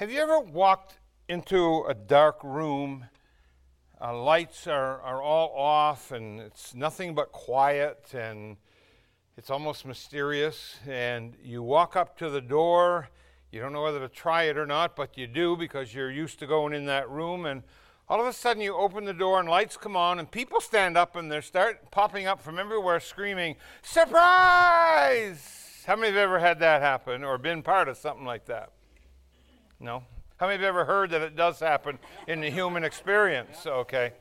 Have you ever walked into a dark room? Uh, lights are, are all off, and it's nothing but quiet, and it's almost mysterious. And you walk up to the door. You don't know whether to try it or not, but you do because you're used to going in that room. And all of a sudden, you open the door, and lights come on, and people stand up, and they start popping up from everywhere screaming, Surprise! How many have ever had that happen or been part of something like that? No? How many of you ever heard that it does happen in the human experience? Okay.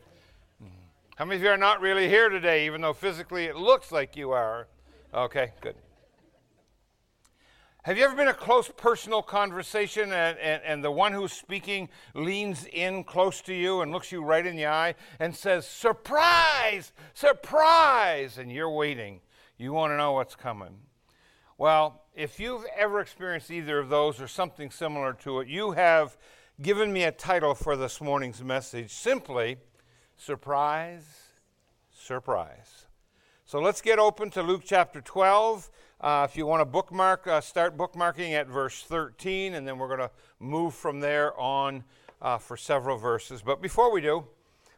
How many of you are not really here today, even though physically it looks like you are? Okay, good. Have you ever been a close personal conversation and, and, and, the one who's speaking leans in close to you and looks you right in the eye and says, Surprise! Surprise! And you're waiting. You want to know what's coming. Well, if you've ever experienced either of those or something similar to it, you have given me a title for this morning's message simply Surprise, Surprise. So let's get open to Luke chapter 12. Uh, if you want to bookmark, uh, start bookmarking at verse 13, and then we're going to move from there on uh, for several verses. But before we do,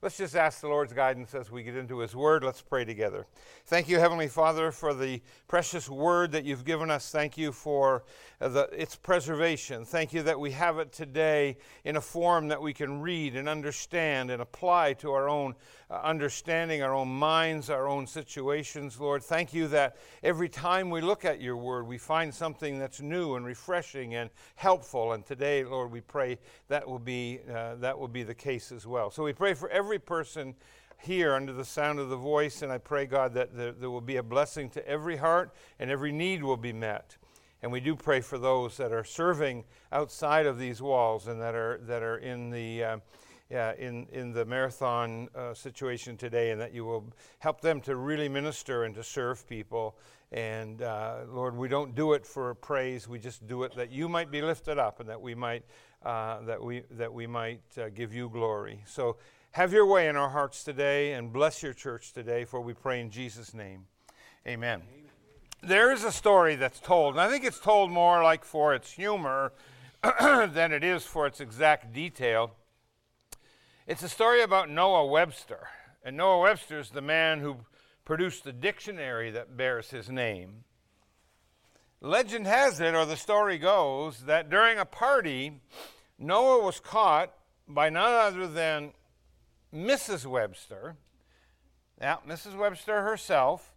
Let's just ask the Lord's guidance as we get into His Word. Let's pray together. Thank you, Heavenly Father, for the precious Word that you've given us. Thank you for uh, the, its preservation. Thank you that we have it today in a form that we can read and understand and apply to our own understanding, our own minds, our own situations, Lord. Thank you that every time we look at your Word, we find something that's new and refreshing and helpful. And today, Lord, we pray that will be, uh, that will be the case as well. So we pray for every every person here under the sound of the voice, and I pray, God, that there, there, will be a blessing to every heart and every need will be met. And we do pray for those that are serving outside of these walls and that are, that are in the. Uh, yeah, in, in the marathon uh, situation today, and that you will help them to really minister and to serve people. And uh, Lord, we don't do it for praise; we just do it that you might be lifted up, and that we might uh, that we that we might uh, give you glory. So have your way in our hearts today and bless your church today, for we pray in Jesus' name. Amen. Amen. There is a story that's told, and I think it's told more like for its humor than it is for its exact detail. It's a story about Noah Webster. And Noah Webster is the man who produced the dictionary that bears his name. Legend has it, or the story goes, that during a party, Noah was caught by none other than Mrs. Webster, now Mrs. Webster herself,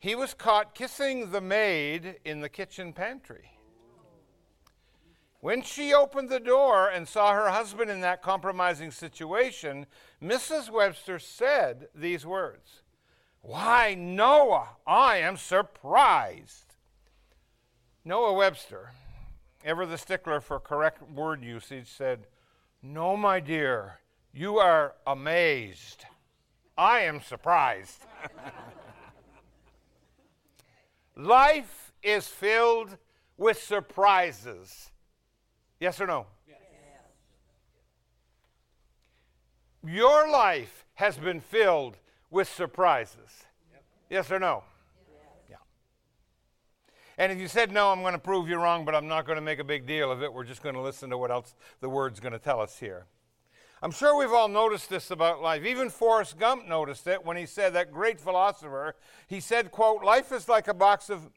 he was caught kissing the maid in the kitchen pantry. When she opened the door and saw her husband in that compromising situation, Mrs. Webster said these words Why, Noah, I am surprised. Noah Webster, ever the stickler for correct word usage, said, No, my dear, you are amazed. I am surprised. Life is filled with surprises. Yes or no? Yes. Your life has been filled with surprises. Yes or no? Yeah. And if you said no, I'm going to prove you wrong, but I'm not going to make a big deal of it. We're just going to listen to what else the word's going to tell us here. I'm sure we've all noticed this about life. Even Forrest Gump noticed it when he said, that great philosopher, he said, quote, life is like a box of,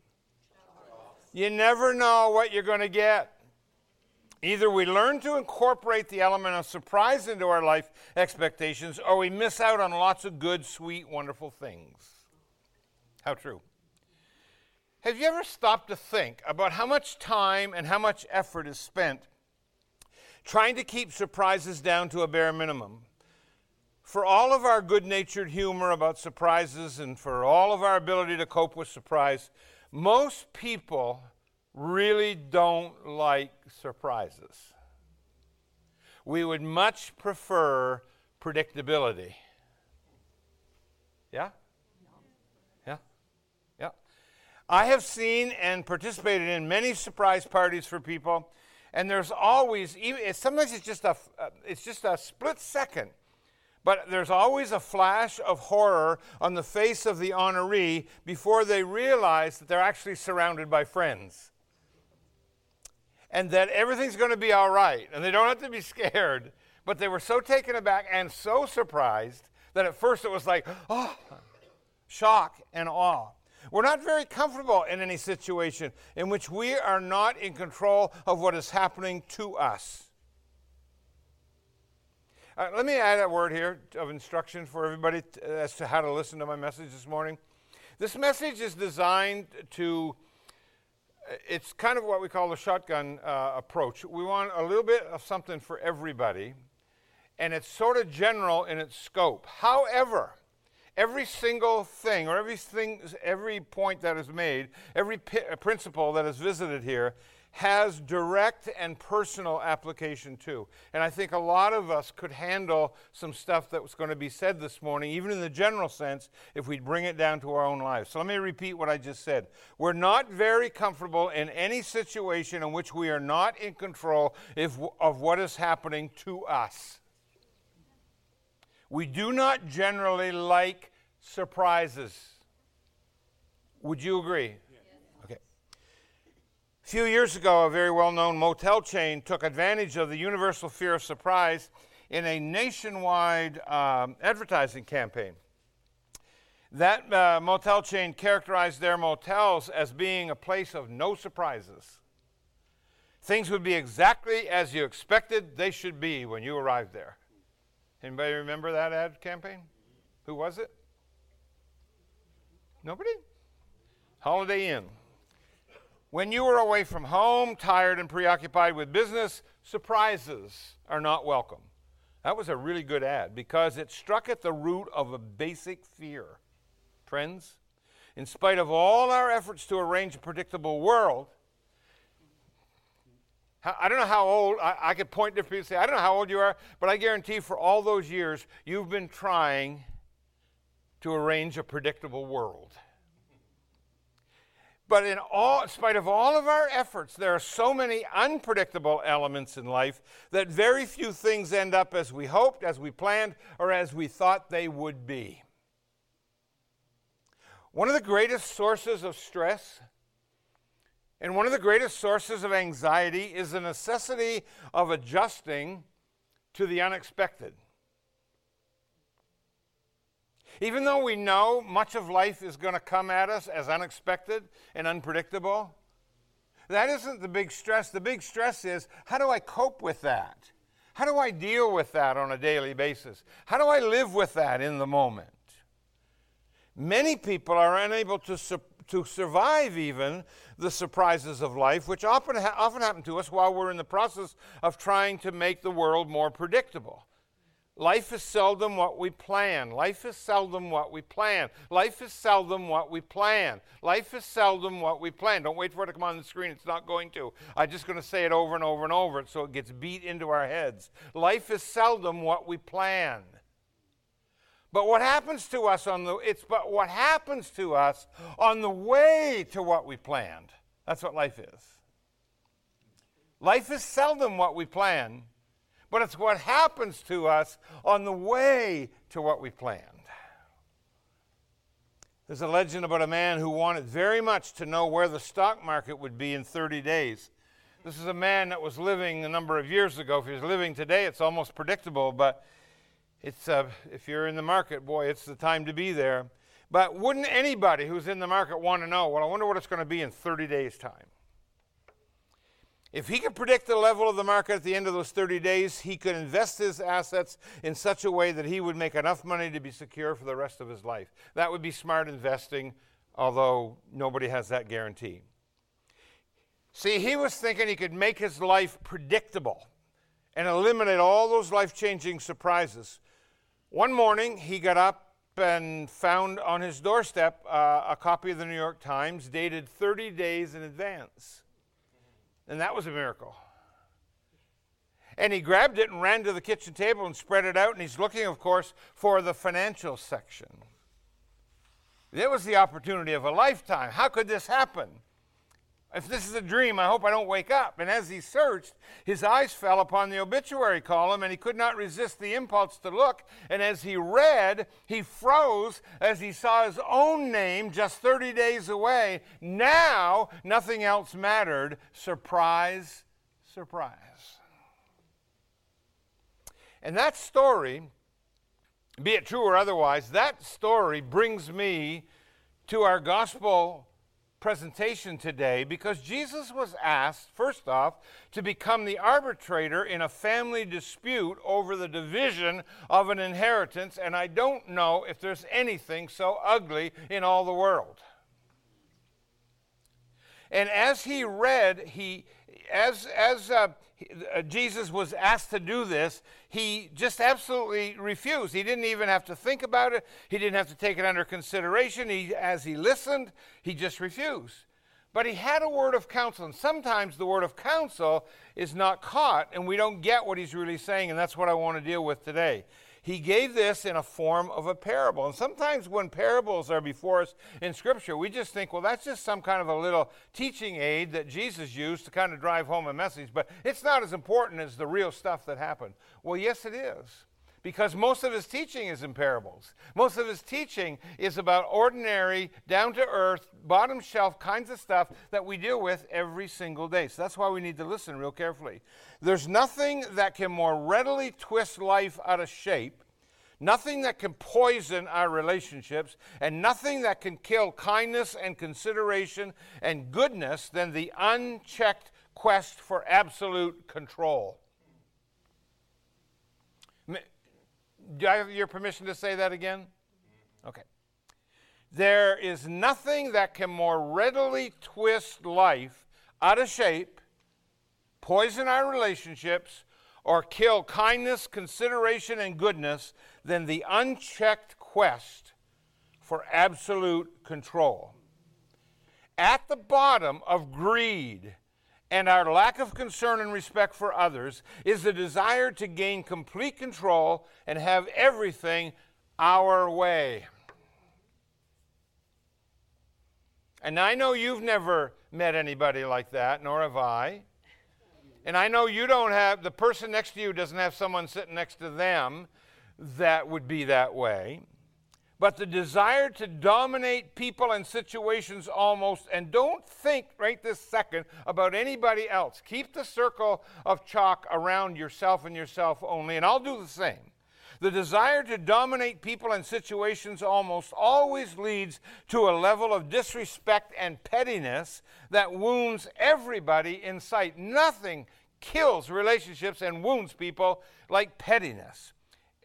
you never know what you're going to get. Either we learn to incorporate the element of surprise into our life expectations, or we miss out on lots of good, sweet, wonderful things. How true. Have you ever stopped to think about how much time and how much effort is spent trying to keep surprises down to a bare minimum. For all of our good natured humor about surprises and for all of our ability to cope with surprise, most people really don't like surprises. We would much prefer predictability. Yeah? Yeah? Yeah. I have seen and participated in many surprise parties for people and there's always even sometimes it's just a uh, it's just a split second but there's always a flash of horror on the face of the honoree before they realize that they're actually surrounded by friends and that everything's going to be all right and they don't have to be scared. But they were so taken aback and so surprised that at first it was like, oh, shock and awe. We're not very comfortable in any situation in which we are not in control of what is happening to us. Uh, let me add a word here of instruction for everybody t- as to how to listen to my message this morning. This message is designed to, it's kind of what we call the shotgun uh, approach. We want a little bit of something for everybody, and it's sort of general in its scope. However, every single thing or everything, every point that is made, every pi- principle that is visited here has direct and personal application too. And I think a lot of us could handle some stuff that was going to be said this morning, even in the general sense, if we bring it down to our own lives. So let me repeat what I just said. We're not very comfortable in any situation in which we are not in control if, of what is happening to us. We do not generally like surprises. Would you agree? A few years ago, a very well known motel chain took advantage of the universal fear of surprise in a nationwide um, advertising campaign. That uh, motel chain characterized their motels as being a place of no surprises. Things would be exactly as you expected they should be when you arrived there. Anybody remember that ad campaign? Who was it? Nobody? Holiday Inn. When you are away from home, tired and preoccupied with business, surprises are not welcome. That was a really good ad because it struck at the root of a basic fear. Friends, in spite of all our efforts to arrange a predictable world, I don't know how old, I, I could point to people and say, I don't know how old you are, but I guarantee for all those years, you've been trying to arrange a predictable world. But in all, in spite of all of our efforts, there are so many unpredictable elements in life that very few things end up as we hoped, as we planned, or as we thought they would be. One of the greatest sources of stress and one of the greatest sources of anxiety is the necessity of adjusting to the unexpected. Even though we know much of life is going to come at us as unexpected and unpredictable, that isn't the big stress. The big stress is how do I cope with that? How do I deal with that on a daily basis? How do I live with that in the moment? Many people are unable to, su- to survive even the surprises of life, which often, ha- often happen to us while we're in the process of trying to make the world more predictable. Life is seldom what we plan. Life is seldom what we plan. Life is seldom what we plan. Life is seldom what we plan. Don't wait for it to come on the screen. It's not going to. I'm just going to say it over and over and over so it gets beat into our heads. Life is seldom what we plan. But what happens to us on the it's but what happens to us on the way to what we planned. That's what life is. Life is seldom what we plan but it's what happens to us on the way to what we planned. There's a legend about a man who wanted very much to know where the stock market would be in 30 days. This is a man that was living a number of years ago. If he's living today, it's almost predictable, but it's, uh, if you're in the market, boy, it's the time to be there. But wouldn't anybody who's in the market want to know, well, I wonder what it's going to be in 30 days' time? If he could predict the level of the market at the end of those 30 days, he could invest his assets in such a way that he would make enough money to be secure for the rest of his life. That would be smart investing, although nobody has that guarantee. See, he was thinking he could make his life predictable and eliminate all those life changing surprises. One morning, he got up and found on his doorstep uh, a copy of the New York Times dated 30 days in advance. And that was a miracle. And he grabbed it and ran to the kitchen table and spread it out, and he's looking, of course, for the financial section. It was the opportunity of a lifetime. How could this happen? If this is a dream, I hope I don't wake up. And as he searched, his eyes fell upon the obituary column, and he could not resist the impulse to look. And as he read, he froze as he saw his own name just 30 days away. Now, nothing else mattered. Surprise, surprise. And that story, be it true or otherwise, that story brings me to our gospel presentation today because Jesus was asked, first off, to become the arbitrator in a family dispute over the division of an inheritance, and I don't know if there's anything so ugly in all the world. And as he read, he, as, as uh, Uh, Jesus was asked to do this, he just absolutely refused. He didn't even have to think about it. He didn't have to take it under consideration. He, as he listened, he just refused. But he had a word of counsel, and sometimes the word of counsel is not caught, and we don't get what he's really saying, and that's what I want to deal with today. He gave this in a form of a parable. And sometimes when parables are before us in Scripture, we just think, well, that's just some kind of a little teaching aid that Jesus used to kind of drive home a message, but it's not as important as the real stuff that happened. Well, yes, it is because most of his teaching is in parables. Most of his teaching is about ordinary, down to earth, bottom shelf kinds of stuff that we deal with every single day. So that's why we need to listen real carefully. There's nothing that can more readily twist life out of shape. Nothing that can poison our relationships, and nothing that can kill kindness and consideration and goodness than the unchecked quest for absolute control. Do I have your permission to say that again? Okay. There is nothing that can more readily twist life out of shape, poison our relationships, or kill kindness, consideration, and goodness than the unchecked quest for absolute control. At the bottom of greed, and our lack of concern and respect for others is the desire to gain complete control and have everything our way. And I know you've never met anybody like that, nor have I. And I know you don't have, the person next to you doesn't have someone sitting next to them that would be that way but the desire to dominate people and situations almost, and don't think right this second about anybody else. Keep the circle of chalk around yourself and yourself only, and I'll do the same. The desire to dominate people and situations almost always leads to a level of disrespect and pettiness that wounds everybody in sight. Nothing kills relationships and wounds people like pettiness.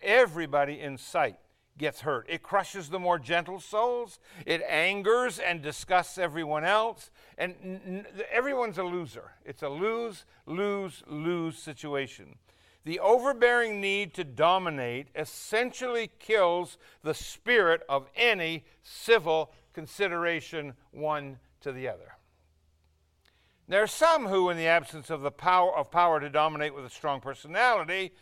Everybody in sight gets hurt. It crushes the more gentle souls. It angers and disgusts everyone else. And n- n- everyone's a loser. It's a lose, lose, lose situation. The overbearing need to dominate essentially kills the spirit of any civil consideration one to the other. There are some who, in the absence of the power of power to dominate with a strong personality,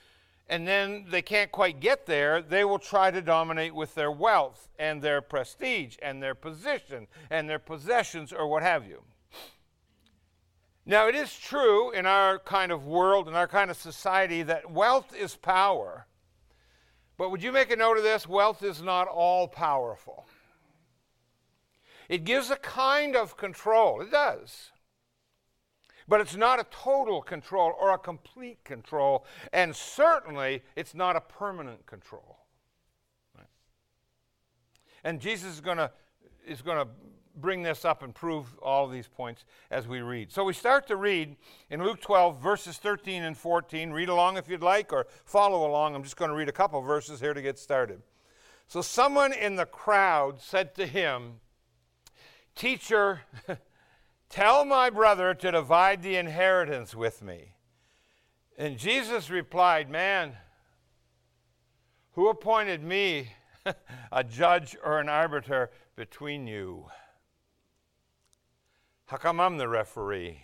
and then they can't quite get there, they will try to dominate with their wealth and their prestige and their position and their possessions or what have you. Now, it is true in our kind of world, in our kind of society, that wealth is power. But would you make a note of this? Wealth is not all powerful. It gives a kind of control, it does. But it's not a total control or a complete control, and certainly it's not a permanent control. Right? And Jesus is going to is going to bring this up and prove all these points as we read. So we start to read in Luke 12, verses 13 and 14. Read along if you'd like, or follow along. I'm just going to read a couple verses here to get started. So someone in the crowd said to him, Teacher, Tell my brother to divide the inheritance with me. And Jesus replied, Man, who appointed me a judge or an arbiter between you? How come I'm the referee?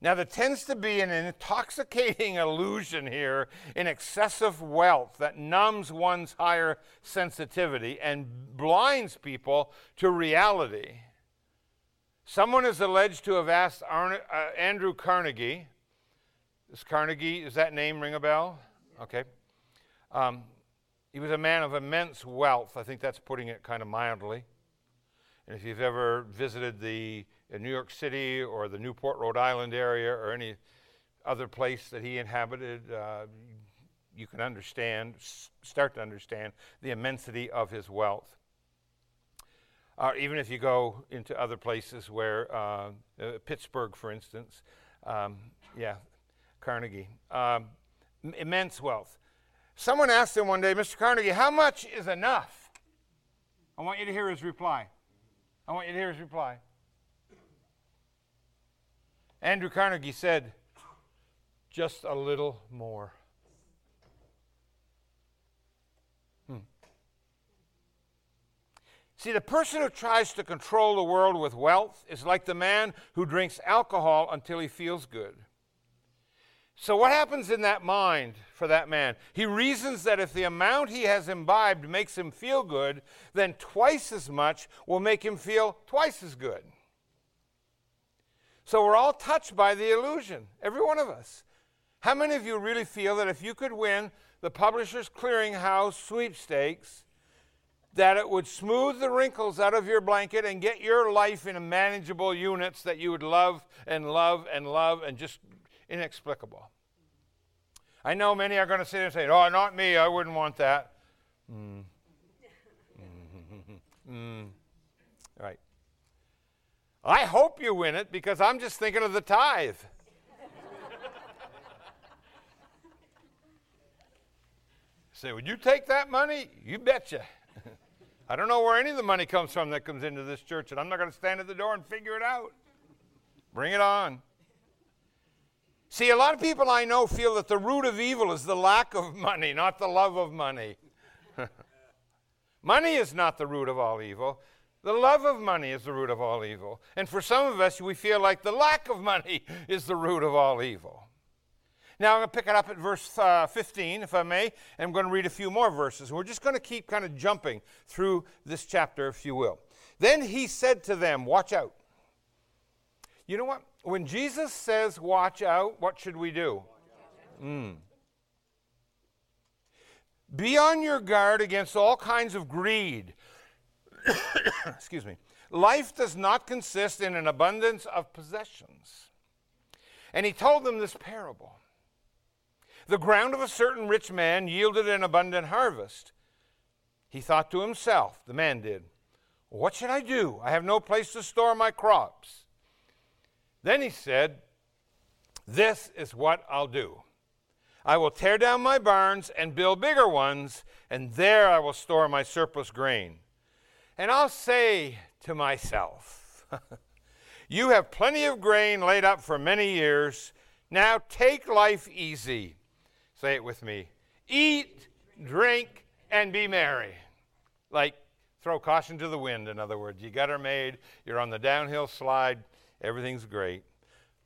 Now, there tends to be an intoxicating illusion here in excessive wealth that numbs one's higher sensitivity and blinds people to reality. Someone is alleged to have asked Arne, uh, Andrew Carnegie. Is Carnegie, does that name ring a bell? Okay. Um, he was a man of immense wealth. I think that's putting it kind of mildly. And if you've ever visited the New York City or the Newport, Rhode Island area or any other place that he inhabited, uh, you can understand, start to understand the immensity of his wealth. Or even if you go into other places where, uh, uh, Pittsburgh, for instance, um, yeah, Carnegie, um, immense wealth. Someone asked him one day, Mr. Carnegie, how much is enough? I want you to hear his reply. I want you to hear his reply. Andrew Carnegie said, just a little more. See, the person who tries to control the world with wealth is like the man who drinks alcohol until he feels good. So, what happens in that mind for that man? He reasons that if the amount he has imbibed makes him feel good, then twice as much will make him feel twice as good. So, we're all touched by the illusion, every one of us. How many of you really feel that if you could win the Publishers Clearinghouse sweepstakes, that it would smooth the wrinkles out of your blanket and get your life in manageable units that you would love and love and love and just inexplicable. I know many are going to sit there and say, Oh, not me, I wouldn't want that. Mm. mm. Right. I hope you win it because I'm just thinking of the tithe. say, Would you take that money? You betcha. I don't know where any of the money comes from that comes into this church, and I'm not going to stand at the door and figure it out. Bring it on. See, a lot of people I know feel that the root of evil is the lack of money, not the love of money. money is not the root of all evil. The love of money is the root of all evil. And for some of us, we feel like the lack of money is the root of all evil. Now, I'm going to pick it up at verse uh, 15, if I may, and I'm going to read a few more verses. We're just going to keep kind of jumping through this chapter, if you will. Then he said to them, Watch out. You know what? When Jesus says, watch out, what should we do? Mm. Be on your guard against all kinds of greed. Excuse me. Life does not consist in an abundance of possessions. And he told them this parable The ground of a certain rich man yielded an abundant harvest. He thought to himself, the man did, What should I do? I have no place to store my crops. Then he said, This is what I'll do. I will tear down my barns and build bigger ones, and there I will store my surplus grain. And I'll say to myself, You have plenty of grain laid up for many years. Now take life easy. Say it with me eat, drink, and be merry. Like throw caution to the wind, in other words. You got her made, you're on the downhill slide Everything's great.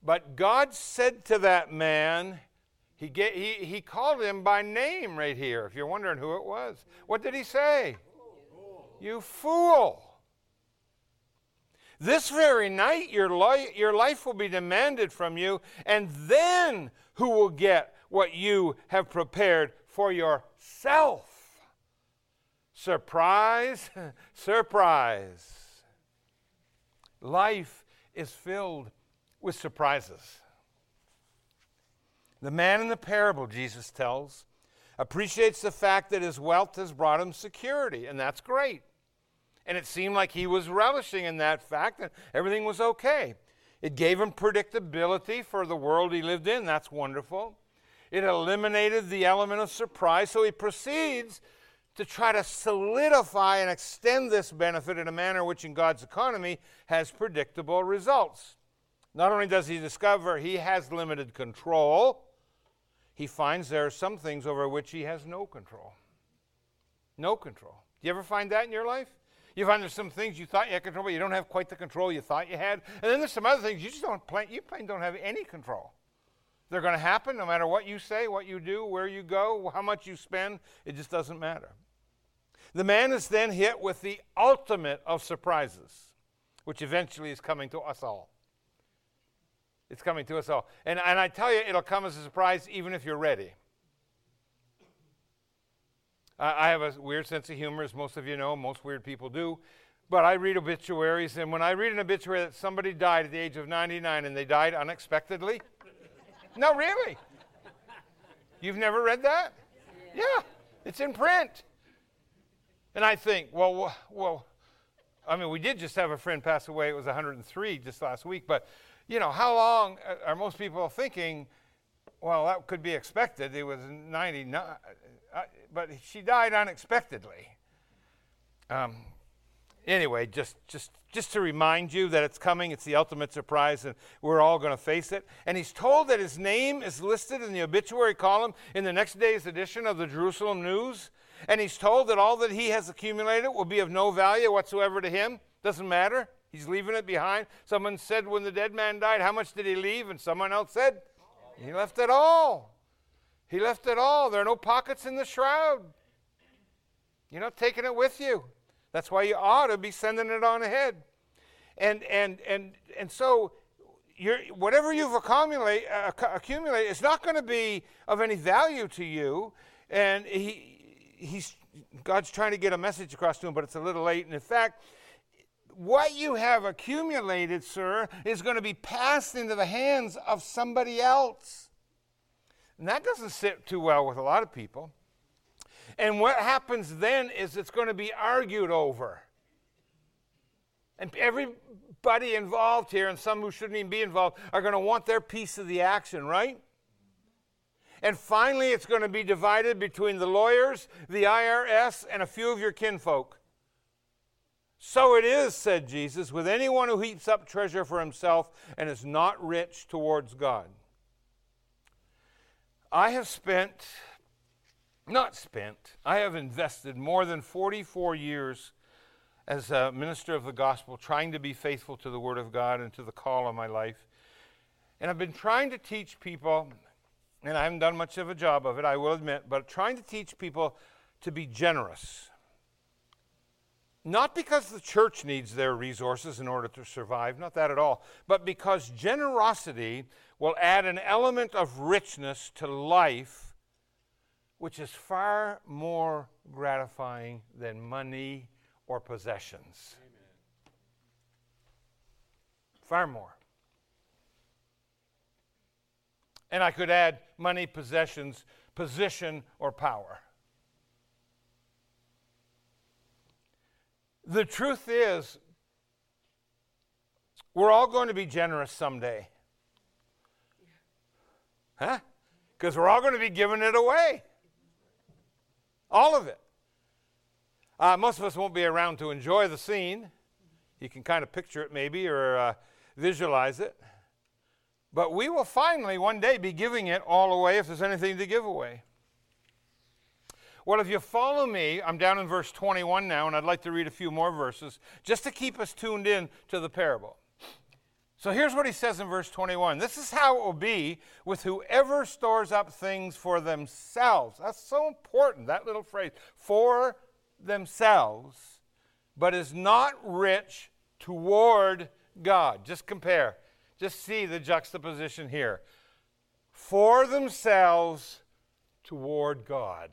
But God said to that man, he, get, he, he called him by name right here, if you're wondering who it was. What did he say? You fool. This very night, your, li- your life will be demanded from you, and then who will get what you have prepared for yourself? Surprise, surprise. Life is filled with surprises. The man in the parable, Jesus tells, appreciates the fact that his wealth has brought him security, and that's great. And it seemed like he was relishing in that fact that everything was okay. It gave him predictability for the world he lived in. That's wonderful. It eliminated the element of surprise, so he proceeds to try to solidify and extend this benefit in a manner which, in God's economy, has predictable results. Not only does he discover he has limited control, he finds there are some things over which he has no control. No control. Do you ever find that in your life? You find there's some things you thought you had control, but you don't have quite the control you thought you had. And then there's some other things you just don't plan, you plain don't have any control. They're going to happen no matter what you say, what you do, where you go, how much you spend. It just doesn't matter. The man is then hit with the ultimate of surprises, which eventually is coming to us all. It's coming to us all. And, and I tell you, it'll come as a surprise even if you're ready. Uh, I have a weird sense of humor, as most of you know, most weird people do. But I read obituaries, and when I read an obituary that somebody died at the age of 99 and they died unexpectedly, No, really. You've never read that? Yeah, it's in print. And I think, well, well, I mean, we did just have a friend pass away. It was 103 just last week. But, you know, how long are most people thinking, well, that could be expected? It was 99, uh, but she died unexpectedly. Um, anyway, just, just, just to remind you that it's coming, it's the ultimate surprise, and we're all going to face it. And he's told that his name is listed in the obituary column in the next day's edition of the Jerusalem News. And he's told that all that he has accumulated will be of no value whatsoever to him. Doesn't matter. He's leaving it behind. Someone said when the dead man died, How much did he leave? And someone else said, He left it all. He left it all. There are no pockets in the shroud. You're not taking it with you. That's why you ought to be sending it on ahead. And, and, and, and so whatever you've accumulate, uh, accumulate is not going to be of any value to you. And he, he's, God's trying to get a message across to him, but it's a little late. And in fact, what you have accumulated, sir, is going to be passed into the hands of somebody else. And that doesn't sit too well with a lot of people. And what happens then is it's going to be argued over. And everybody involved here, and some who shouldn't even be involved, are going to want their piece of the action, right? And finally, it's going to be divided between the lawyers, the IRS, and a few of your kinfolk. So it is, said Jesus, with anyone who heaps up treasure for himself and is not rich towards God. I have spent not spent. I have invested more than 44 years as a minister of the gospel, trying to be faithful to the Word of God and to the call of my life. And I've been trying to teach people, and I haven't done much of a job of it, I will admit, but trying to teach people to be generous. Not because the church needs their resources in order to survive, not that at all, but because generosity will add an element of richness to life which is far more gratifying than money or possessions. Amen. Far more. And I could add money, possessions, position, or power. The truth is, we're all going to be generous someday. Huh? Because we're all going to be giving it away. All of it. Uh, most of us won't be around to enjoy the scene. You can kind of picture it maybe or uh, visualize it. But we will finally one day be giving it all away if there's anything to give away. Well, if you follow me, I'm down in verse 21 now, and I'd like to read a few more verses just to keep us tuned in to the parable. So here's what he says in verse 21 This is how it will be with whoever stores up things for themselves. That's so important, that little phrase, for themselves, but is not rich toward God. Just compare, just see the juxtaposition here. For themselves toward God.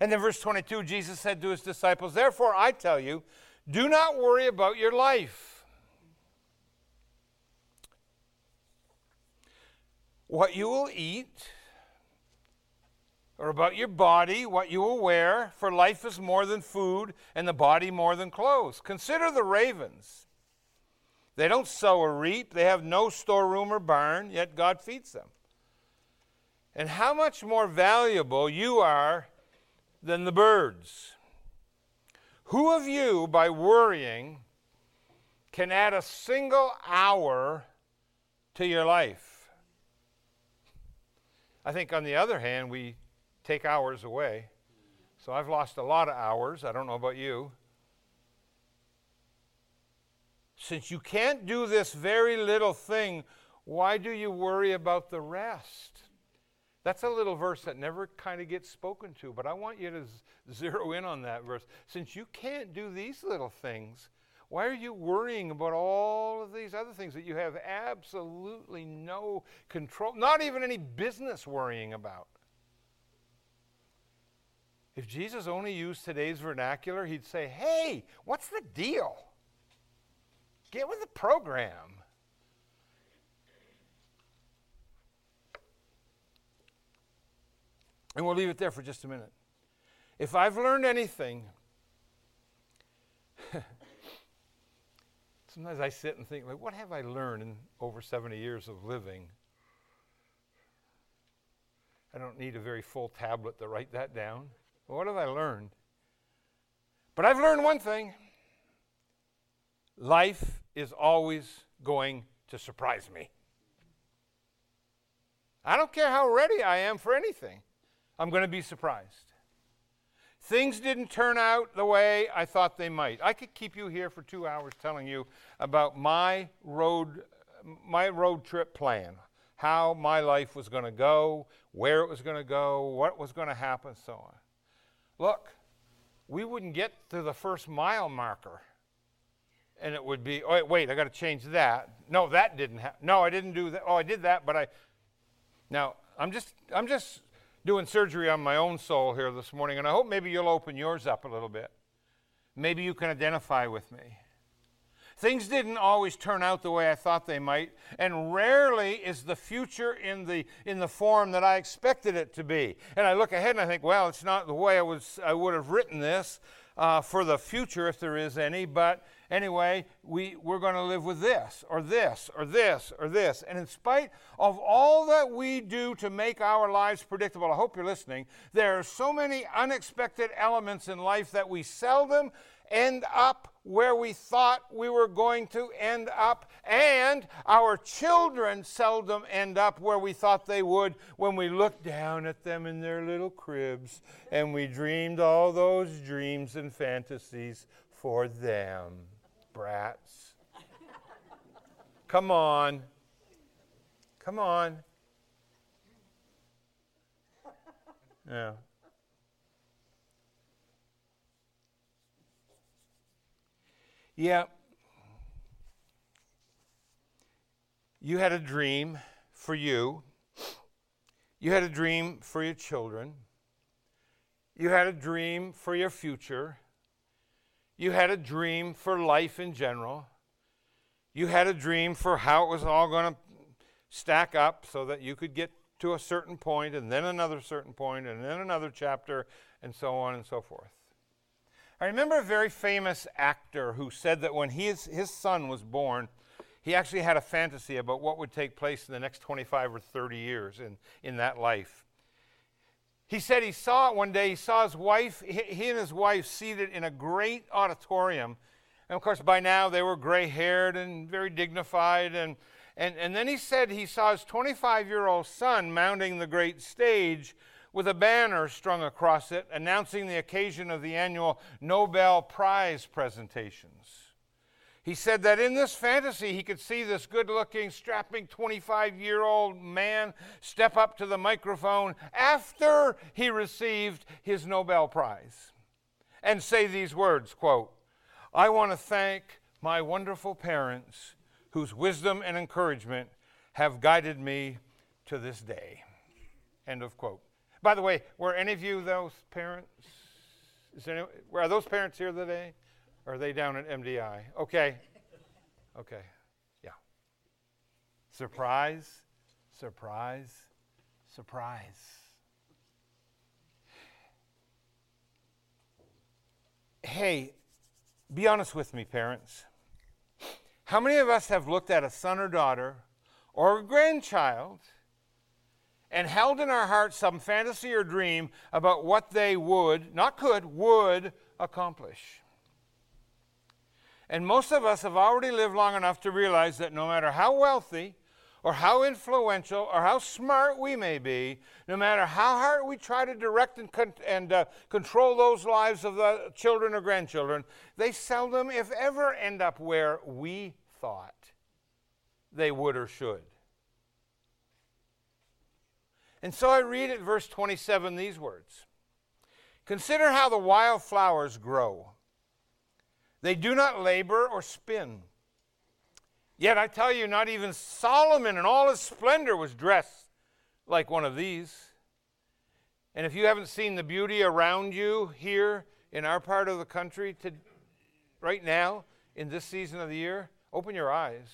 And then verse 22, Jesus said to his disciples, Therefore I tell you, do not worry about your life what you will eat, or about your body, what you will wear, for life is more than food, and the body more than clothes. Consider the ravens. They don't sow or reap, they have no storeroom or barn, yet God feeds them. And how much more valuable you are than the birds. Who of you, by worrying, can add a single hour to your life? I think, on the other hand, we take hours away. So I've lost a lot of hours. I don't know about you. Since you can't do this very little thing, why do you worry about the rest? That's a little verse that never kind of gets spoken to, but I want you to z- zero in on that verse. Since you can't do these little things, why are you worrying about all of these other things that you have absolutely no control, not even any business worrying about? If Jesus only used today's vernacular, he'd say, Hey, what's the deal? Get with the program. And we'll leave it there for just a minute. If I've learned anything, sometimes I sit and think, like, what have I learned in over 70 years of living? I don't need a very full tablet to write that down. what have I learned? But I've learned one thing life is always going to surprise me. I don't care how ready I am for anything, I'm going to be surprised. Things didn't turn out the way I thought they might. I could keep you here for two hours telling you about my road, my road trip plan, how my life was going to go, where it was going to go, what was going to happen, so on. Look, we wouldn't get to the first mile marker. And it would be, oh, wait, I got to change that. No, that didn't happen. No, I didn't do that. Oh, I did that, but I. Now, I'm just, I'm just doing surgery on my own soul here this morning, and I hope maybe you'll open yours up a little bit. Maybe you can identify with me. Things didn't always turn out the way I thought they might, and rarely is the future in the, in the form that I expected it to be. And I look ahead and I think, well, it's not the way I, was, I would have written this uh, for the future, if there is any, but anyway, we, we're going to live with this, or this, or this, or this. And in spite of all that we do to make our lives predictable, I hope you're listening, there are so many unexpected elements in life that we seldom end up where we thought we were going to end up, and our children seldom end up where we thought they would when we looked down at them in their little cribs and we dreamed all those dreams and fantasies for them. Brats. Come on. Come on. Yeah. Yeah. You had a dream for you. You had a dream for your children. You had a dream for your future. You had a dream for life in general. You had a dream for how it was all going to stack up so that you could get to a certain point and then another certain point and then another chapter and so on and so forth. I remember a very famous actor who said that when his, his son was born, he actually had a fantasy about what would take place in the next 25 or 30 years in, in that life. He said he saw it one day. He saw his wife, he and his wife seated in a great auditorium. And of course, by now they were gray haired and very dignified. And, and, and then he said he saw his 25 year old son mounting the great stage with a banner strung across it announcing the occasion of the annual Nobel Prize presentations. He said that in this fantasy, he could see this good looking, strapping 25 year old man step up to the microphone after he received his Nobel Prize and say these words quote, I want to thank my wonderful parents whose wisdom and encouragement have guided me to this day. End of quote. By the way, were any of you those parents? Is there any, are those parents here today? Are they down at MDI? Okay. Okay. Yeah. Surprise, surprise, surprise. Hey, be honest with me, parents. How many of us have looked at a son or daughter or a grandchild? and held in our hearts some fantasy or dream about what they would, not could, would accomplish. And most of us have already lived long enough to realize that no matter how wealthy, or how influential, or how smart we may be, no matter how hard we try to direct and, con- and uh, control those lives of the children or grandchildren, they seldom, if ever, end up where we thought they would or should. And so I read at verse 27 these words Consider how the wild flowers grow. They do not labor or spin. Yet I tell you, not even Solomon in all his splendor was dressed like one of these. And if you haven't seen the beauty around you here in our part of the country to, right now, in this season of the year, open your eyes.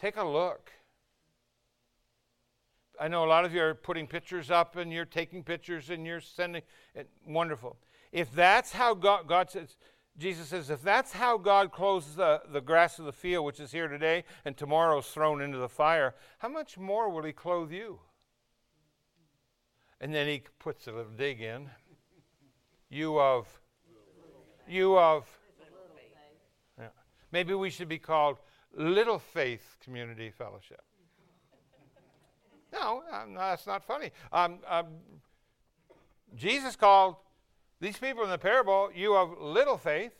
Take a look. I know a lot of you are putting pictures up and you're taking pictures and you're sending it. Wonderful. If that's how God, God says, Jesus says, if that's how God clothes the, the grass of the field, which is here today and tomorrow is thrown into the fire, how much more will He clothe you? And then He puts a little dig in. You of, you of, yeah. maybe we should be called Little Faith Community Fellowship. No, um, no that's not funny. Um, um, Jesus called these people in the parable, you of little faith.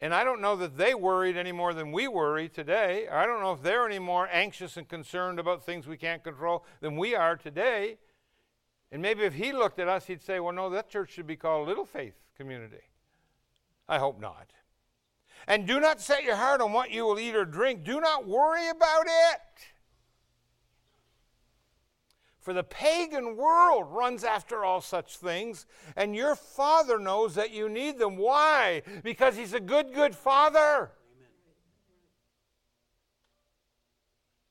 And I don't know that they worried any more than we worry today. I don't know if they're any more anxious and concerned about things we can't control than we are today. And maybe if he looked at us, he'd say, well, no, that church should be called Little Faith Community. I hope not. And do not set your heart on what you will eat or drink. Do not worry about it. For the pagan world runs after all such things, and your Father knows that you need them. Why? Because He's a good, good Father.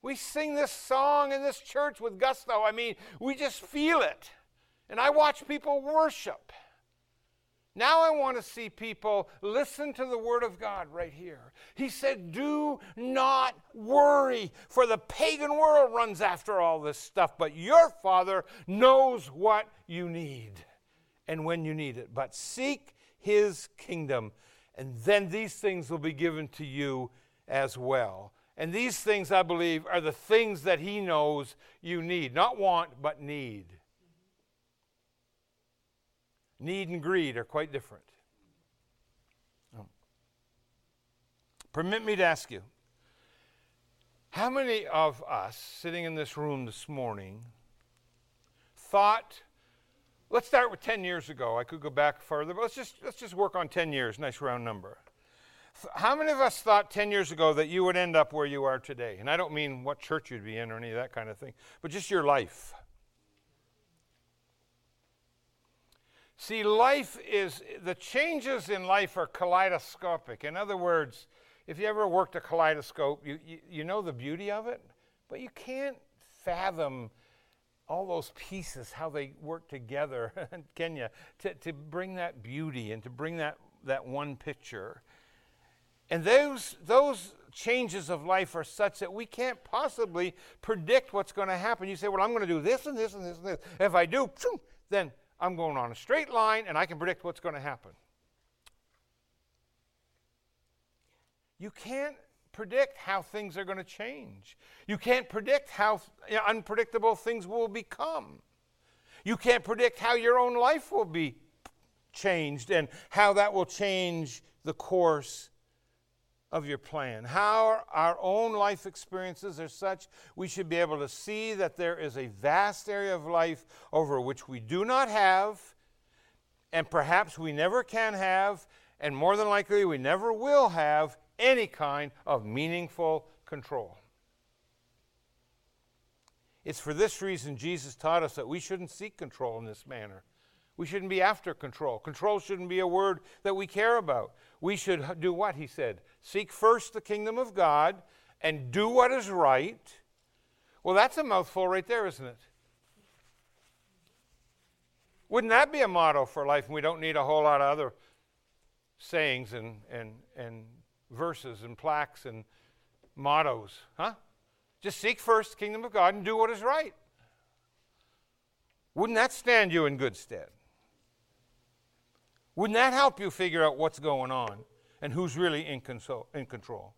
We sing this song in this church with gusto. I mean, we just feel it. And I watch people worship. Now I want to see people listen to the Word of God right here. He said, Do not worry, for the pagan world runs after all this stuff, but your Father knows what you need and when you need it. But seek His kingdom, and then these things will be given to you as well. And these things, I believe, are the things that He knows you need. Not want, but need. Need and greed are quite different. Oh. Permit me to ask you how many of us sitting in this room this morning thought, let's start with 10 years ago. I could go back further, but let's just, let's just work on 10 years, nice round number. How many of us thought 10 years ago that you would end up where you are today? And I don't mean what church you'd be in or any of that kind of thing, but just your life. See, life is, the changes in life are kaleidoscopic. In other words, if you ever worked a kaleidoscope, you, you, you know the beauty of it, but you can't fathom all those pieces, how they work together, can you, to, to bring that beauty and to bring that, that one picture. And those, those changes of life are such that we can't possibly predict what's going to happen. You say, Well, I'm going to do this and this and this and this. If I do, then I'm going on a straight line and I can predict what's going to happen. You can't predict how things are going to change. You can't predict how unpredictable things will become. You can't predict how your own life will be changed and how that will change the course of your plan. How our own life experiences are such, we should be able to see that there is a vast area of life over which we do not have, and perhaps we never can have, and more than likely we never will have any kind of meaningful control. It's for this reason Jesus taught us that we shouldn't seek control in this manner. We shouldn't be after control. Control shouldn't be a word that we care about. We should do what? He said Seek first the kingdom of God and do what is right. Well, that's a mouthful right there, isn't it? Wouldn't that be a motto for life? And we don't need a whole lot of other sayings and, and, and verses and plaques and mottos, huh? Just seek first the kingdom of God and do what is right. Wouldn't that stand you in good stead? Wouldn't that help you figure out what's going on and who's really in control?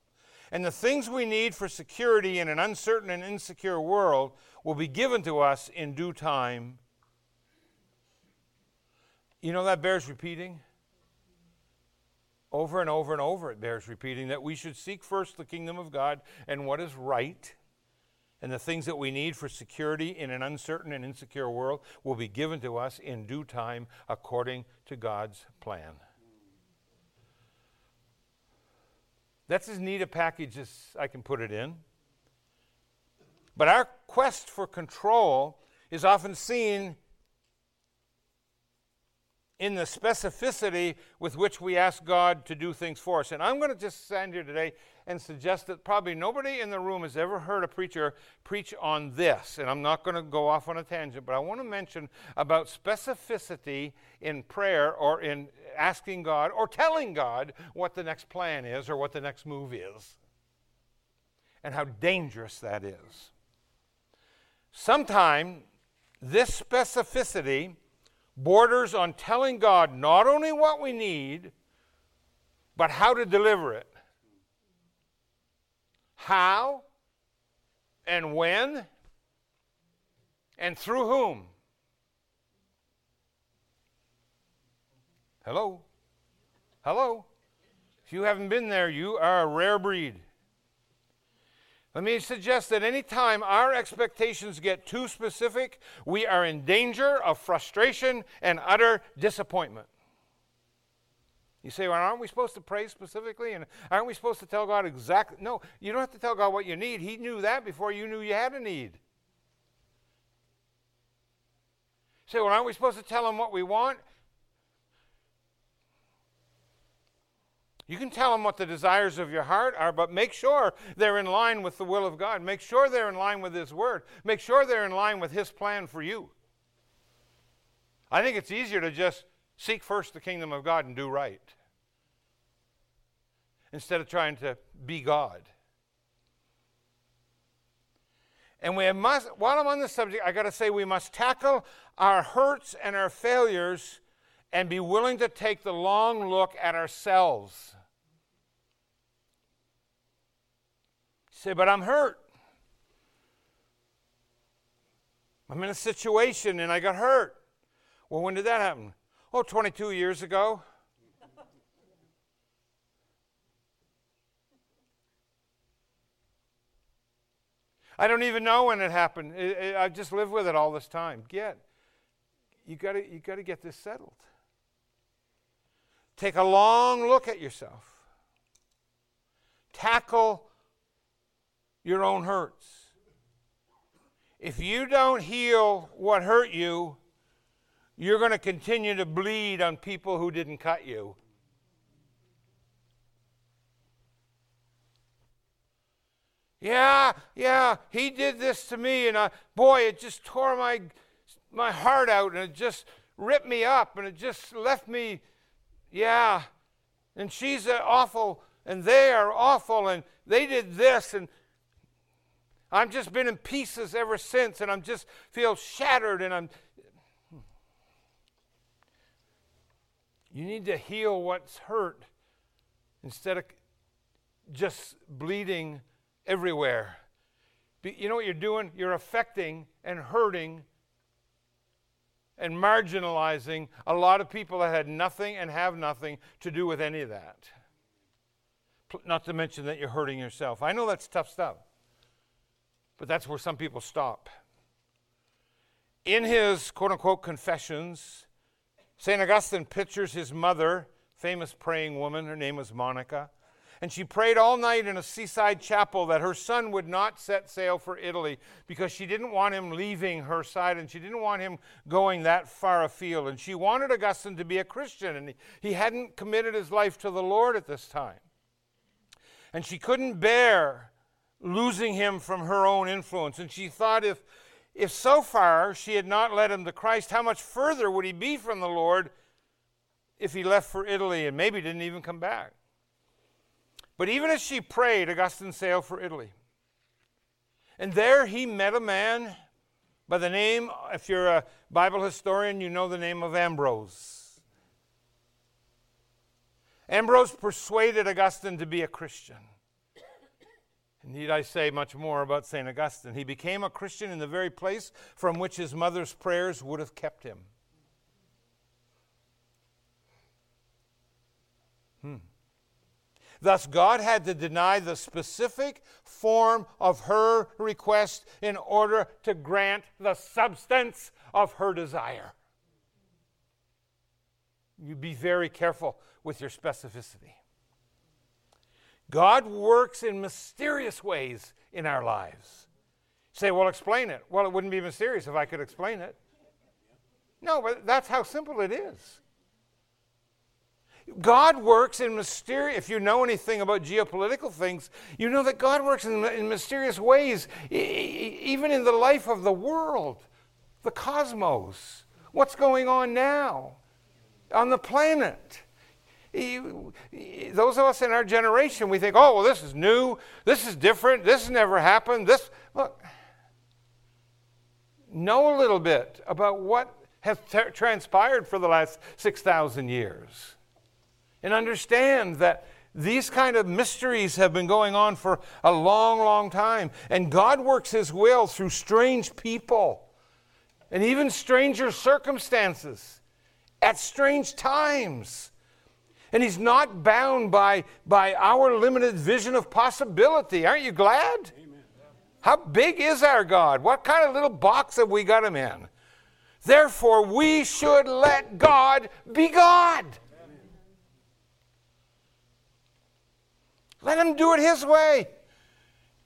And the things we need for security in an uncertain and insecure world will be given to us in due time. You know, that bears repeating. Over and over and over, it bears repeating that we should seek first the kingdom of God and what is right and the things that we need for security in an uncertain and insecure world will be given to us in due time according to God's plan. That's as neat a package as I can put it in. But our quest for control is often seen in the specificity with which we ask God to do things for us. And I'm going to just stand here today and suggest that probably nobody in the room has ever heard a preacher preach on this. And I'm not going to go off on a tangent, but I want to mention about specificity in prayer or in asking God or telling God what the next plan is or what the next move is, and how dangerous that is. Sometimes this specificity borders on telling God not only what we need, but how to deliver it. How and when and through whom. Hello? Hello? If you haven't been there, you are a rare breed. Let me suggest that anytime our expectations get too specific, we are in danger of frustration and utter disappointment. You say, well, aren't we supposed to pray specifically? And aren't we supposed to tell God exactly? No, you don't have to tell God what you need. He knew that before you knew you had a need. You say, well, aren't we supposed to tell Him what we want? You can tell them what the desires of your heart are, but make sure they're in line with the will of God. Make sure they're in line with His Word. Make sure they're in line with His plan for you. I think it's easier to just seek first the kingdom of God and do right instead of trying to be God. And we must, while I'm on this subject, I got to say we must tackle our hurts and our failures and be willing to take the long look at ourselves. Say, but I'm hurt. I'm in a situation and I got hurt. Well, when did that happen? Oh, 22 years ago. I don't even know when it happened. It, it, I just live with it all this time. Get, you got to you got to get this settled. Take a long look at yourself. Tackle your own hurts. If you don't heal what hurt you, you're going to continue to bleed on people who didn't cut you. Yeah, yeah, he did this to me, and I, boy, it just tore my, my heart out, and it just ripped me up, and it just left me, yeah. And she's awful, and they are awful, and they did this, and I've just been in pieces ever since, and I'm just feel shattered, and I'm. Hmm. You need to heal what's hurt instead of just bleeding everywhere. You know what you're doing? You're affecting and hurting and marginalizing a lot of people that had nothing and have nothing to do with any of that. Not to mention that you're hurting yourself. I know that's tough stuff. But that's where some people stop. In his quote unquote confessions, St. Augustine pictures his mother, famous praying woman, her name was Monica, and she prayed all night in a seaside chapel that her son would not set sail for Italy because she didn't want him leaving her side and she didn't want him going that far afield. And she wanted Augustine to be a Christian, and he hadn't committed his life to the Lord at this time. And she couldn't bear losing him from her own influence. And she thought if, if so far she had not led him to Christ, how much further would he be from the Lord if he left for Italy and maybe didn't even come back? But even as she prayed, Augustine sailed for Italy. And there he met a man by the name, if you're a Bible historian, you know the name of Ambrose. Ambrose persuaded Augustine to be a Christian. Need I say much more about St. Augustine? He became a Christian in the very place from which his mother's prayers would have kept him. Hmm. Thus, God had to deny the specific form of her request in order to grant the substance of her desire. You be very careful with your specificity. God works in mysterious ways in our lives. Say, well, explain it. Well, it wouldn't be mysterious if I could explain it. No, but that's how simple it is. God works in mysterious, if you know anything about geopolitical things, you know that God works in, in mysterious ways, even in the life of the world, the cosmos. What's going on now on the planet? Those of us in our generation, we think, oh, well, this is new, this is different, this has never happened. This, look, know a little bit about what has t- transpired for the last 6,000 years and understand that these kind of mysteries have been going on for a long, long time. And God works His will through strange people and even stranger circumstances at strange times. And He's not bound by, by our limited vision of possibility. Aren't you glad? Amen. How big is our God? What kind of little box have we got Him in? Therefore, we should let God be God. Let him do it his way,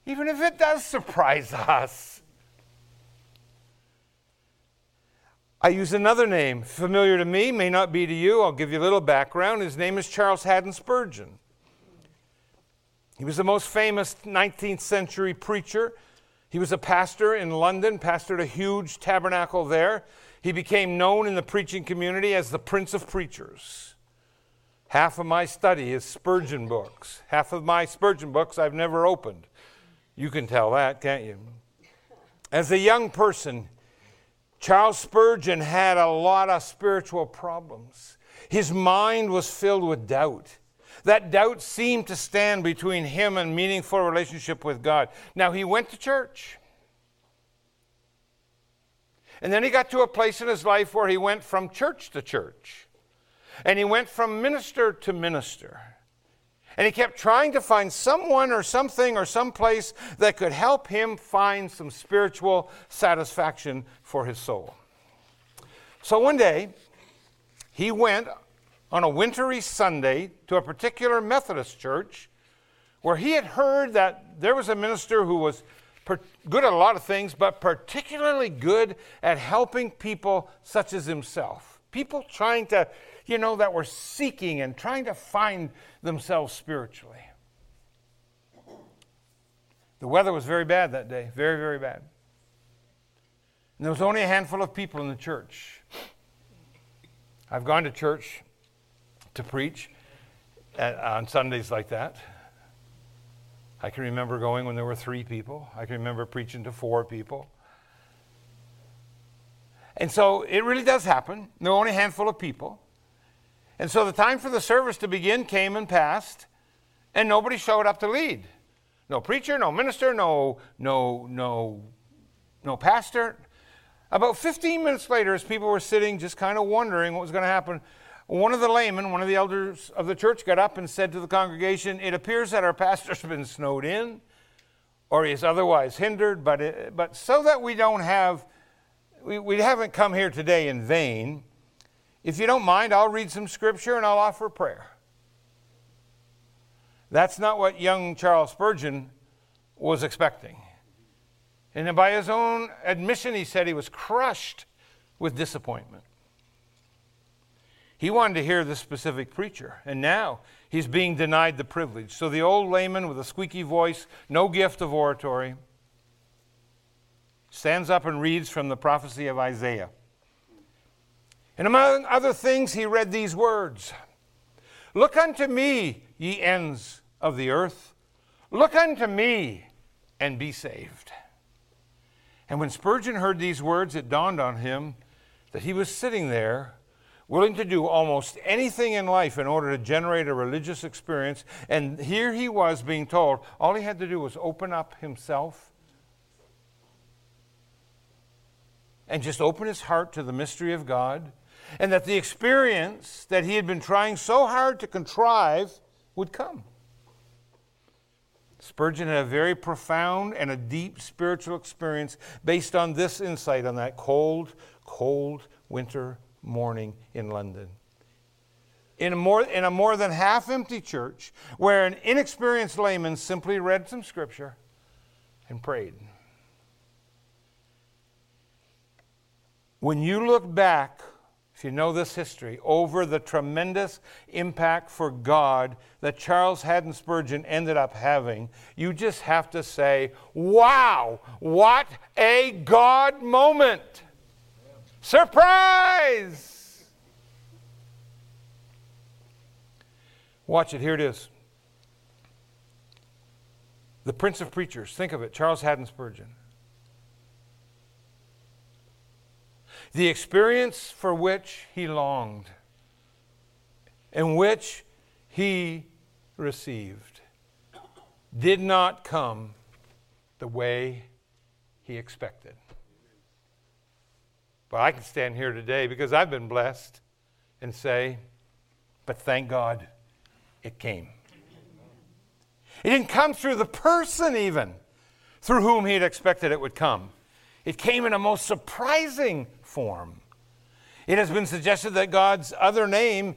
even if it does surprise us. I use another name, familiar to me, may not be to you. I'll give you a little background. His name is Charles Haddon Spurgeon. He was the most famous 19th century preacher. He was a pastor in London, pastored a huge tabernacle there. He became known in the preaching community as the Prince of Preachers. Half of my study is Spurgeon books. Half of my Spurgeon books I've never opened. You can tell that, can't you? As a young person, Charles Spurgeon had a lot of spiritual problems. His mind was filled with doubt. That doubt seemed to stand between him and meaningful relationship with God. Now, he went to church. And then he got to a place in his life where he went from church to church. And he went from minister to minister. And he kept trying to find someone or something or some place that could help him find some spiritual satisfaction for his soul. So one day, he went on a wintry Sunday to a particular Methodist church where he had heard that there was a minister who was good at a lot of things, but particularly good at helping people such as himself. People trying to you know, that were seeking and trying to find themselves spiritually. The weather was very bad that day, very, very bad. And there was only a handful of people in the church. I've gone to church to preach at, on Sundays like that. I can remember going when there were three people. I can remember preaching to four people. And so it really does happen. There are only a handful of people. And so the time for the service to begin came and passed, and nobody showed up to lead. No preacher, no minister, no, no, no, no pastor. About 15 minutes later, as people were sitting just kind of wondering what was going to happen, one of the laymen, one of the elders of the church, got up and said to the congregation, It appears that our pastor's been snowed in or he is otherwise hindered, but, it, but so that we don't have, we, we haven't come here today in vain. If you don't mind, I'll read some scripture and I'll offer a prayer. That's not what young Charles Spurgeon was expecting. And by his own admission, he said he was crushed with disappointment. He wanted to hear this specific preacher, and now he's being denied the privilege. So the old layman with a squeaky voice, no gift of oratory, stands up and reads from the prophecy of Isaiah. And among other things, he read these words Look unto me, ye ends of the earth. Look unto me and be saved. And when Spurgeon heard these words, it dawned on him that he was sitting there willing to do almost anything in life in order to generate a religious experience. And here he was being told all he had to do was open up himself and just open his heart to the mystery of God and that the experience that he had been trying so hard to contrive would come. Spurgeon had a very profound and a deep spiritual experience based on this insight on that cold, cold winter morning in London. In a more, in a more than half empty church where an inexperienced layman simply read some scripture and prayed. When you look back if you know this history, over the tremendous impact for God that Charles Haddon Spurgeon ended up having, you just have to say, wow, what a God moment! Surprise! Watch it, here it is. The Prince of Preachers, think of it, Charles Haddon Spurgeon. The experience for which he longed and which he received did not come the way he expected. But I can stand here today because I've been blessed and say, but thank God it came. It didn't come through the person, even through whom he had expected it would come. It came in a most surprising form. It has been suggested that God's other name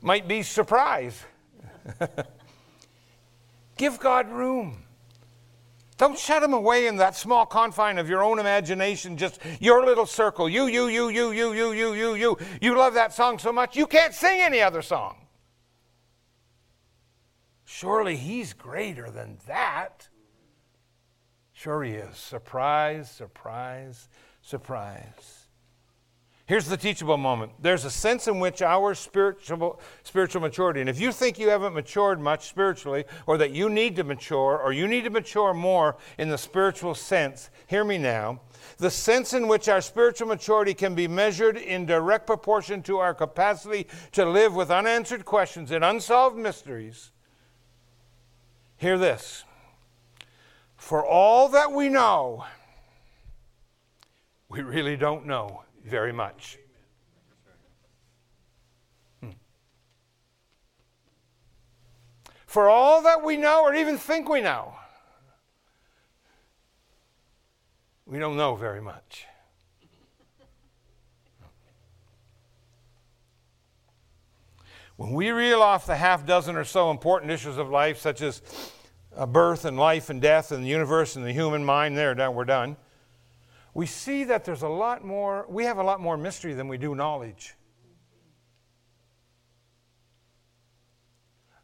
might be surprise. Give God room. Don't shut him away in that small confine of your own imagination, just your little circle. You, you, you, you, you, you, you, you, you. You love that song so much, you can't sing any other song. Surely he's greater than that. Sure he is. Surprise, surprise, surprise. Here's the teachable moment. There's a sense in which our spiritual, spiritual maturity, and if you think you haven't matured much spiritually, or that you need to mature, or you need to mature more in the spiritual sense, hear me now. The sense in which our spiritual maturity can be measured in direct proportion to our capacity to live with unanswered questions and unsolved mysteries. Hear this. For all that we know, we really don't know very much. Hmm. For all that we know or even think we know, we don't know very much. When we reel off the half dozen or so important issues of life, such as birth and life and death and the universe and the human mind, there, we're done we see that there's a lot more, we have a lot more mystery than we do knowledge.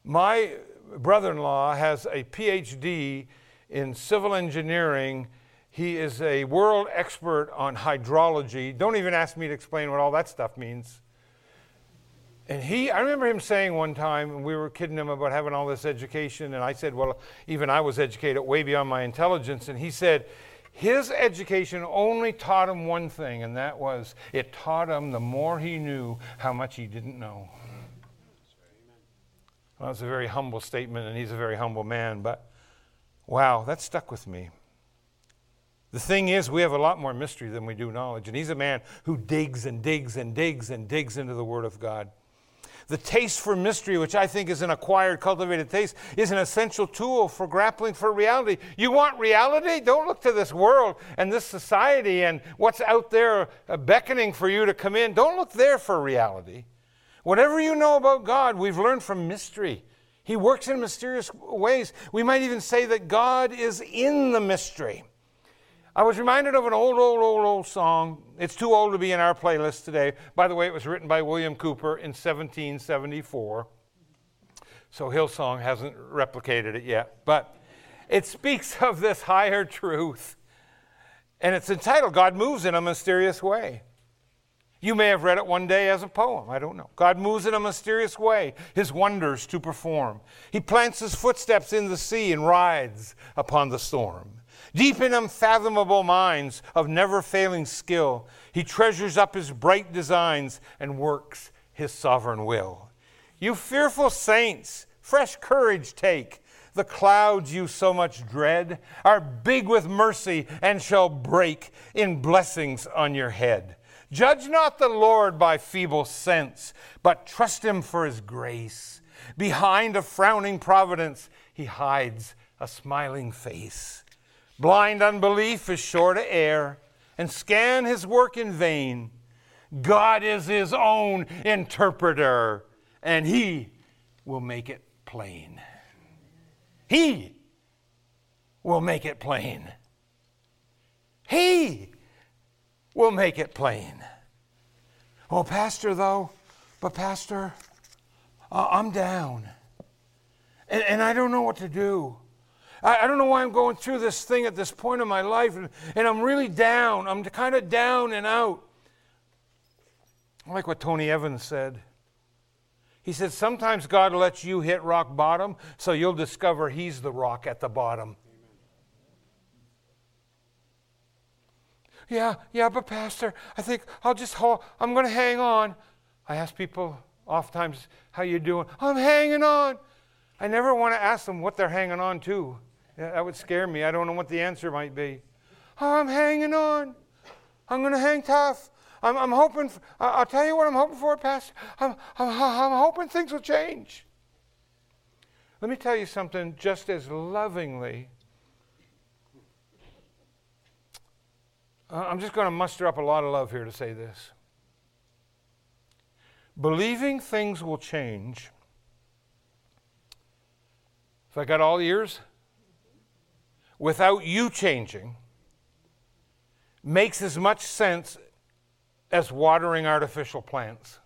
My brother in law has a PhD in civil engineering. He is a world expert on hydrology. Don't even ask me to explain what all that stuff means. And he, I remember him saying one time, and we were kidding him about having all this education, and I said, Well, even I was educated way beyond my intelligence. And he said, his education only taught him one thing, and that was it taught him the more he knew how much he didn't know. Well, that's a very humble statement, and he's a very humble man, but wow, that stuck with me. The thing is, we have a lot more mystery than we do knowledge, and he's a man who digs and digs and digs and digs into the Word of God. The taste for mystery, which I think is an acquired, cultivated taste, is an essential tool for grappling for reality. You want reality? Don't look to this world and this society and what's out there uh, beckoning for you to come in. Don't look there for reality. Whatever you know about God, we've learned from mystery. He works in mysterious ways. We might even say that God is in the mystery. I was reminded of an old, old, old, old song. It's too old to be in our playlist today. By the way, it was written by William Cowper in 1774. So Hillsong hasn't replicated it yet. But it speaks of this higher truth. And it's entitled God Moves in a Mysterious Way. You may have read it one day as a poem. I don't know. God moves in a mysterious way, his wonders to perform. He plants his footsteps in the sea and rides upon the storm. Deep in unfathomable minds of never failing skill, he treasures up his bright designs and works his sovereign will. You fearful saints, fresh courage take. The clouds you so much dread are big with mercy and shall break in blessings on your head. Judge not the Lord by feeble sense, but trust him for his grace. Behind a frowning providence, he hides a smiling face. Blind unbelief is sure to err and scan his work in vain. God is his own interpreter, and he will make it plain. He will make it plain. He will make it plain. Oh, Pastor, though, but Pastor, uh, I'm down. And, and I don't know what to do. I, I don't know why I'm going through this thing at this point in my life, and, and I'm really down. I'm kind of down and out. I like what Tony Evans said. He said, Sometimes God lets you hit rock bottom so you'll discover He's the rock at the bottom. Yeah, yeah, but Pastor, I think I'll just hold, I'm going to hang on. I ask people oftentimes, how you doing? I'm hanging on. I never want to ask them what they're hanging on to. That would scare me. I don't know what the answer might be. I'm hanging on. I'm going to hang tough. I'm, I'm hoping, for, I'll tell you what I'm hoping for, Pastor. I'm, I'm, I'm hoping things will change. Let me tell you something just as lovingly. Uh, I'm just going to muster up a lot of love here to say this. Believing things will change. If I got all ears, without you changing makes as much sense as watering artificial plants.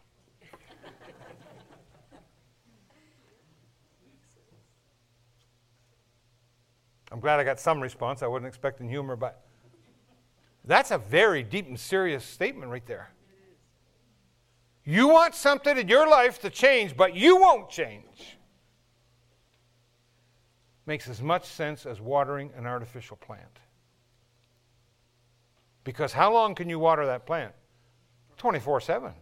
I'm glad I got some response. I wasn't expecting humor, but that's a very deep and serious statement right there. You want something in your life to change, but you won't change makes as much sense as watering an artificial plant. Because how long can you water that plant? 24 7.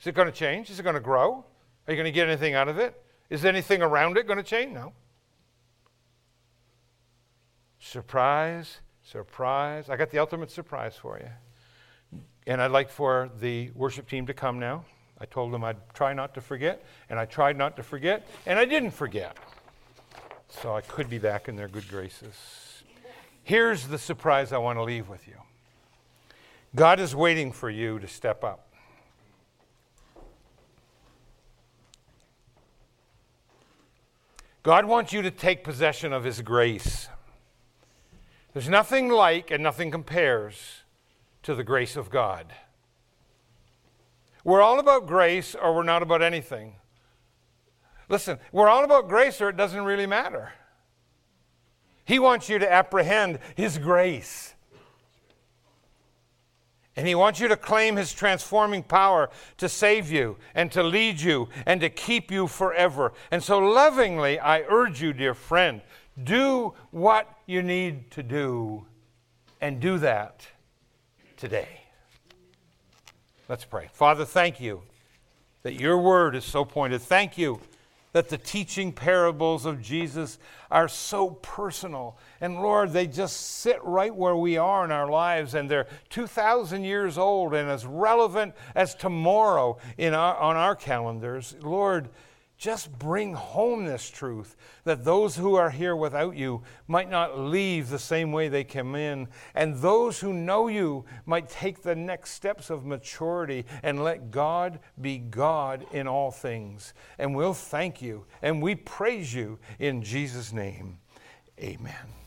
Is it going to change? Is it going to grow? Are you going to get anything out of it? Is anything around it going to change? No. Surprise, surprise. I got the ultimate surprise for you. And I'd like for the worship team to come now. I told them I'd try not to forget, and I tried not to forget, and I didn't forget. So I could be back in their good graces. Here's the surprise I want to leave with you God is waiting for you to step up. God wants you to take possession of His grace. There's nothing like and nothing compares to the grace of God. We're all about grace or we're not about anything. Listen, we're all about grace or it doesn't really matter. He wants you to apprehend His grace. And He wants you to claim His transforming power to save you and to lead you and to keep you forever. And so, lovingly, I urge you, dear friend, do what you need to do and do that today. Let's pray. Father, thank you that your word is so pointed. Thank you that the teaching parables of Jesus are so personal. And Lord, they just sit right where we are in our lives, and they're 2,000 years old and as relevant as tomorrow in our, on our calendars. Lord, just bring home this truth that those who are here without you might not leave the same way they came in, and those who know you might take the next steps of maturity and let God be God in all things. And we'll thank you and we praise you in Jesus' name. Amen.